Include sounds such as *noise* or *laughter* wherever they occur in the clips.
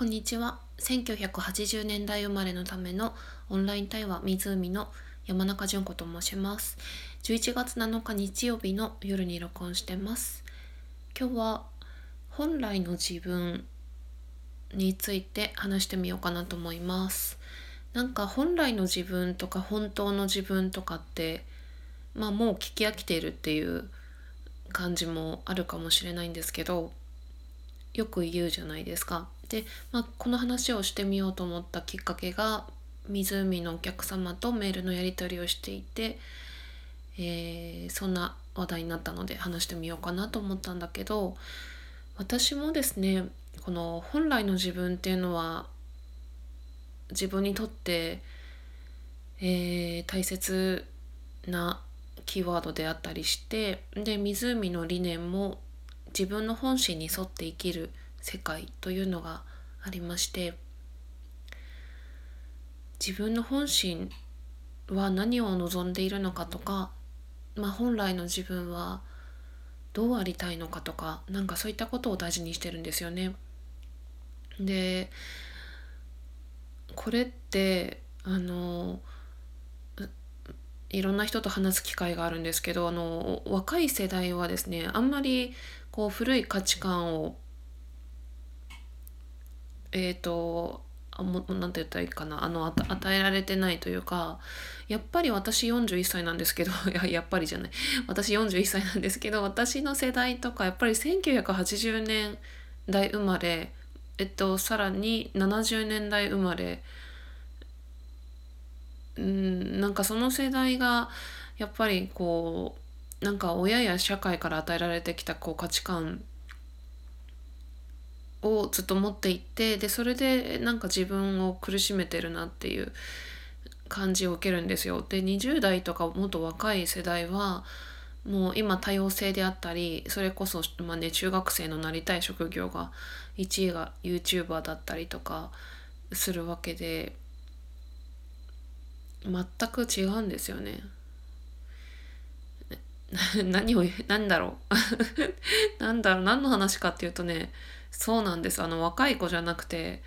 こんにちは。1980年代生まれのためのオンライン対話湖の山中純子と申します。11月7日日曜日の夜に録音してます。今日は本来の自分について話してみようかなと思います。なんか本来の自分とか本当の自分とかってまあもう聞き飽きているっていう感じもあるかもしれないんですけどよく言うじゃないですか。で、まあ、この話をしてみようと思ったきっかけが湖のお客様とメールのやり取りをしていて、えー、そんな話題になったので話してみようかなと思ったんだけど私もですねこの本来の自分っていうのは自分にとって、えー、大切なキーワードであったりしてで湖の理念も自分の本心に沿って生きる世界というのがありまして自分の本心は何を望んでいるのかとか、まあ、本来の自分はどうありたいのかとかなんかそういったことを大事にしてるんですよね。でこれってあのいろんな人と話す機会があるんですけどあの若い世代はですねあんまりこう古い価値観をえっ、ー、ともなんて言ったらいいかな。あの与えられてないというかやっぱり私41歳なんですけど *laughs* ややっぱりじゃない。私41歳なんですけど私の世代とかやっぱり1980年代生まれえっとさらに70年代生まれうんなんかその世代がやっぱりこうなんか親や社会から与えられてきたこう価値観をずっと持っていってでそれでなんか自分を苦しめてるなっていう感じを受けるんですよ。で20代とかもっと若い世代はもう今多様性であったりそれこそ、まあね、中学生のなりたい職業が1位が YouTuber だったりとかするわけで全く違うんですよね。*laughs* 何を何だろう *laughs* 何だろう何の話かっていうとねそうなんですあの若い子じゃなくて、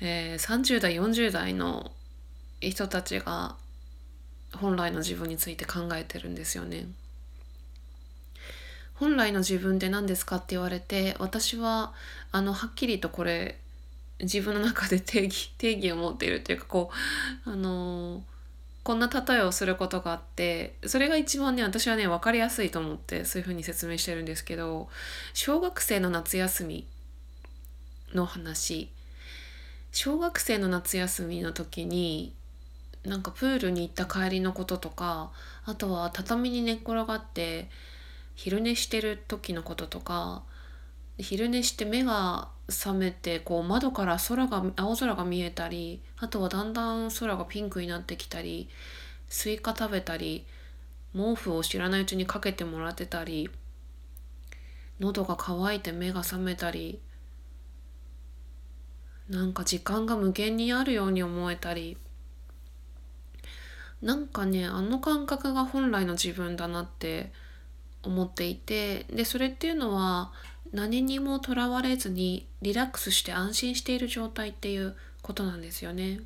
えー、30代40代の人たちが本来の自分について考えてるんですよね。本来の自分って何ですかって言われて私はあのはっきりとこれ自分の中で定義定義を持っているというかこうあのこんな例えをすることがあってそれが一番ね私はね分かりやすいと思ってそういうふうに説明してるんですけど小学生の夏休みの話。小学生の夏休みの時になんかプールに行った帰りのこととかあとは畳に寝っ転がって昼寝してる時のこととか昼寝して目が覚めてこう窓から空が青空が見えたりあとはだんだん空がピンクになってきたりスイカ食べたり毛布を知らないうちにかけてもらってたり喉が渇いて目が覚めたりなんか時間が無限にあるように思えたり。なんかねあの感覚が本来の自分だなって思っていて。でそれっていうのは何にもとらわれずにリラックスして安心している状態っていうことなんですよね。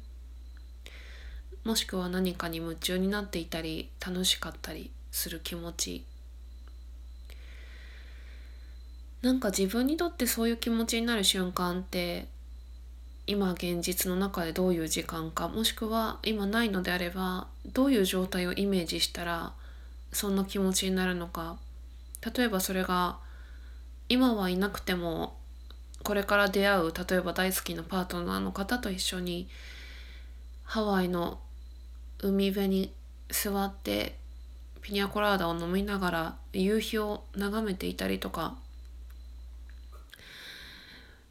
もしくは何かに夢中になっていたり楽しかったりする気持ち。なんか自分にとってそういう気持ちになる瞬間って今現実の中でどういう時間かもしくは今ないのであればどういう状態をイメージしたらそんな気持ちになるのか。例えばそれが今はいなくてもこれから出会う例えば大好きなパートナーの方と一緒にハワイの海辺に座ってピニャコラーダを飲みながら夕日を眺めていたりとか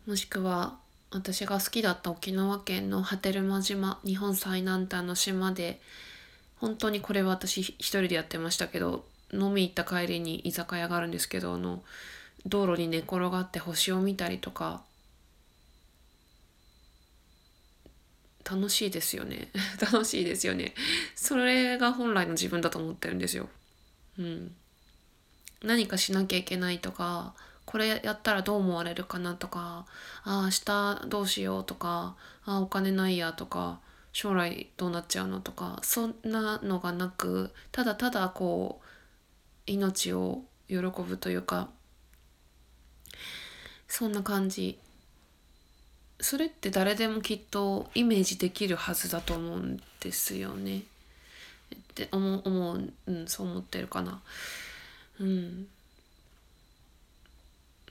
もしくは私が好きだった沖縄県の波照間島日本最南端の島で本当にこれは私一人でやってましたけど飲み行った帰りに居酒屋があるんですけどあの道路に寝転がって星を見たりとか楽しいですよね。*laughs* 楽しいですよね。それが本来の自分だと思ってるんですよ。うん。何かしなきゃいけないとかこれやったらどう思われるかなとかああ明日どうしようとかあお金ないやとか将来どうなっちゃうのとかそんなのがなくただただこう命を喜ぶというかそんな感じそれって誰でもきっとイメージできるはずだと思うんですよね。って思う思う、うん、そう思ってるかな。うん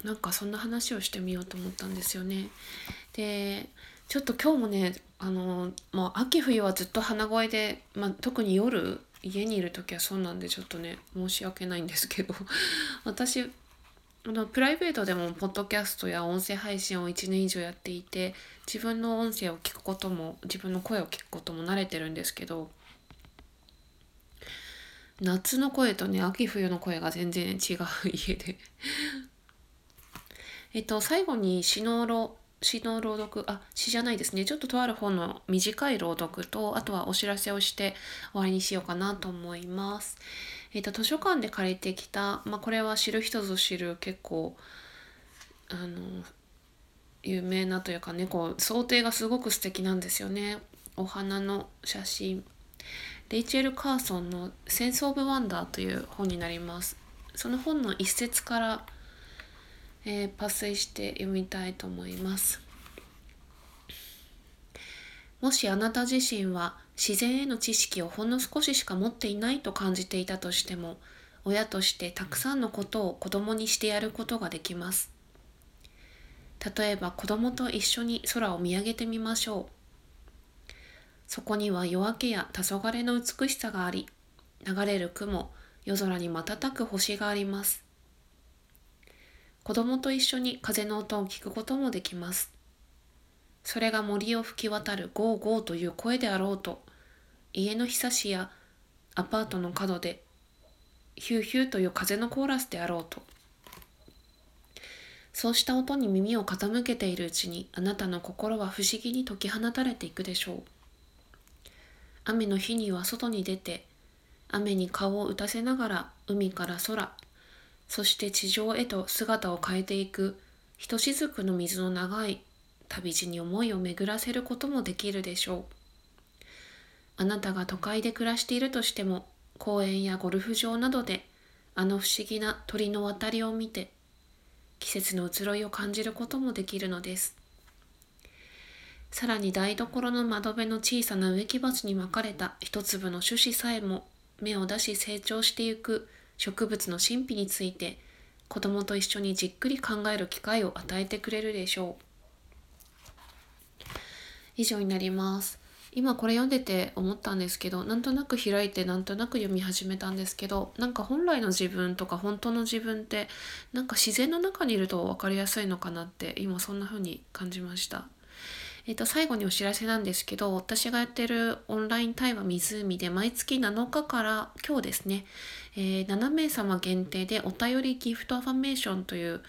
なんかそんな話をしてみようと思ったんですよね。でちょっと今日もねあのもう秋冬はずっと鼻声で、まあ、特に夜家にいる時はそうなんでちょっとね申し訳ないんですけど *laughs* 私あのプライベートでもポッドキャストや音声配信を1年以上やっていて自分の音声を聞くことも自分の声を聞くことも慣れてるんですけど夏の声とね秋冬の声が全然違う家でえっと最後に詩の詩の朗読あ詩じゃないですねちょっととある本の短い朗読とあとはお知らせをして終わりにしようかなと思います。えっ、と図書館で借りてきた、まあ、これは知る人ぞ知る結構あの有名なというかねこう想定がすごく素敵なんですよね。お花の写真レイチェル・カーソンの「センス・オブ・ワンダー」という本になります。その本の一節からえー、抜粋して読みたいと思います。もしあなた自身は自然への知識をほんの少ししか持っていないと感じていたとしても、親としてたくさんのことを子供にしてやることができます。例えば子供と一緒に空を見上げてみましょう。そこには夜明けや黄昏の美しさがあり、流れる雲、夜空に瞬く星があります。子供と一緒に風の音を聞くこともできます。それが森を吹き渡るゴーゴーという声であろうと、家のひさしやアパートの角でヒューヒューという風のコーラスであろうと。そうした音に耳を傾けているうちにあなたの心は不思議に解き放たれていくでしょう。雨の日には外に出て雨に顔を打たせながら海から空そして地上へと姿を変えていくひとしずくの水の長い旅路に思いを巡らせることもできるでしょう。あなたが都会で暮らしているとしても公園やゴルフ場などであの不思議な鳥の渡りを見て季節の移ろいを感じることもできるのです。さらに台所の窓辺の小さな植木鉢にまかれた一粒の種子さえも芽を出し成長してゆく植物の神秘について子供と一緒にじっくり考える機会を与えてくれるでしょう。以上になります。今これ読んでて思ったんですけどなんとなく開いてなんとなく読み始めたんですけどなんか本来の自分とか本当の自分ってなんか自然の中にいると分かりやすいのかなって今そんな風に感じました。えっ、と、最後にお知らせなんですけど、私がやってるオンライン対話湖で毎月7日から今日ですね、えー、7名様限定でお便りギフトアファメーションという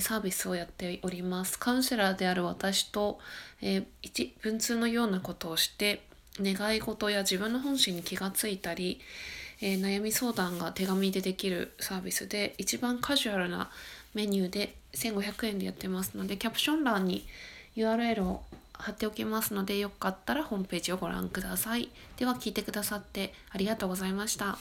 サービスをやっております。カウンセラーである私と、えー、一文通のようなことをして、願い事や自分の本心に気がついたり、えー、悩み相談が手紙でできるサービスで一番カジュアルなメニューで1500円でやってますのでキャプション欄に URL を貼っておきますのでよかったらホームページをご覧ください。では聞いてくださってありがとうございました。